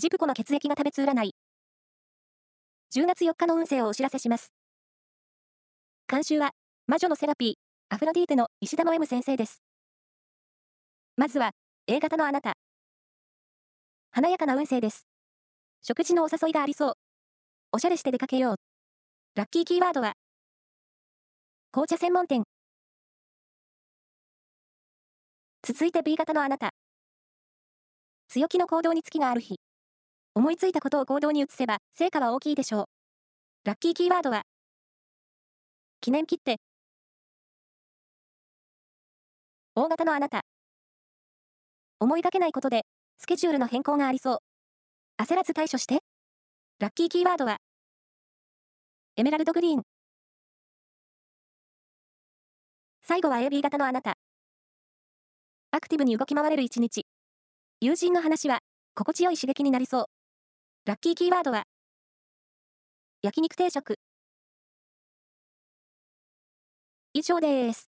ジプコの血液が食べつ占い。10月4日の運勢をお知らせします。監修は、魔女のセラピー、アフロディーテの石田の M 先生です。まずは、A 型のあなた。華やかな運勢です。食事のお誘いがありそう。おしゃれして出かけよう。ラッキーキーワードは、紅茶専門店。続いて B 型のあなた。強気の行動につきがある日。思いついたことを行動に移せば、成果は大きいでしょう。ラッキーキーワードは、記念切手。大型のあなた。思いがけないことで、スケジュールの変更がありそう。焦らず対処して。ラッキーキーワードは、エメラルドグリーン。最後は AB 型のあなた。アクティブに動き回れる一日。友人の話は、心地よい刺激になりそう。ラッキーキーワードは、焼肉定食。以上です。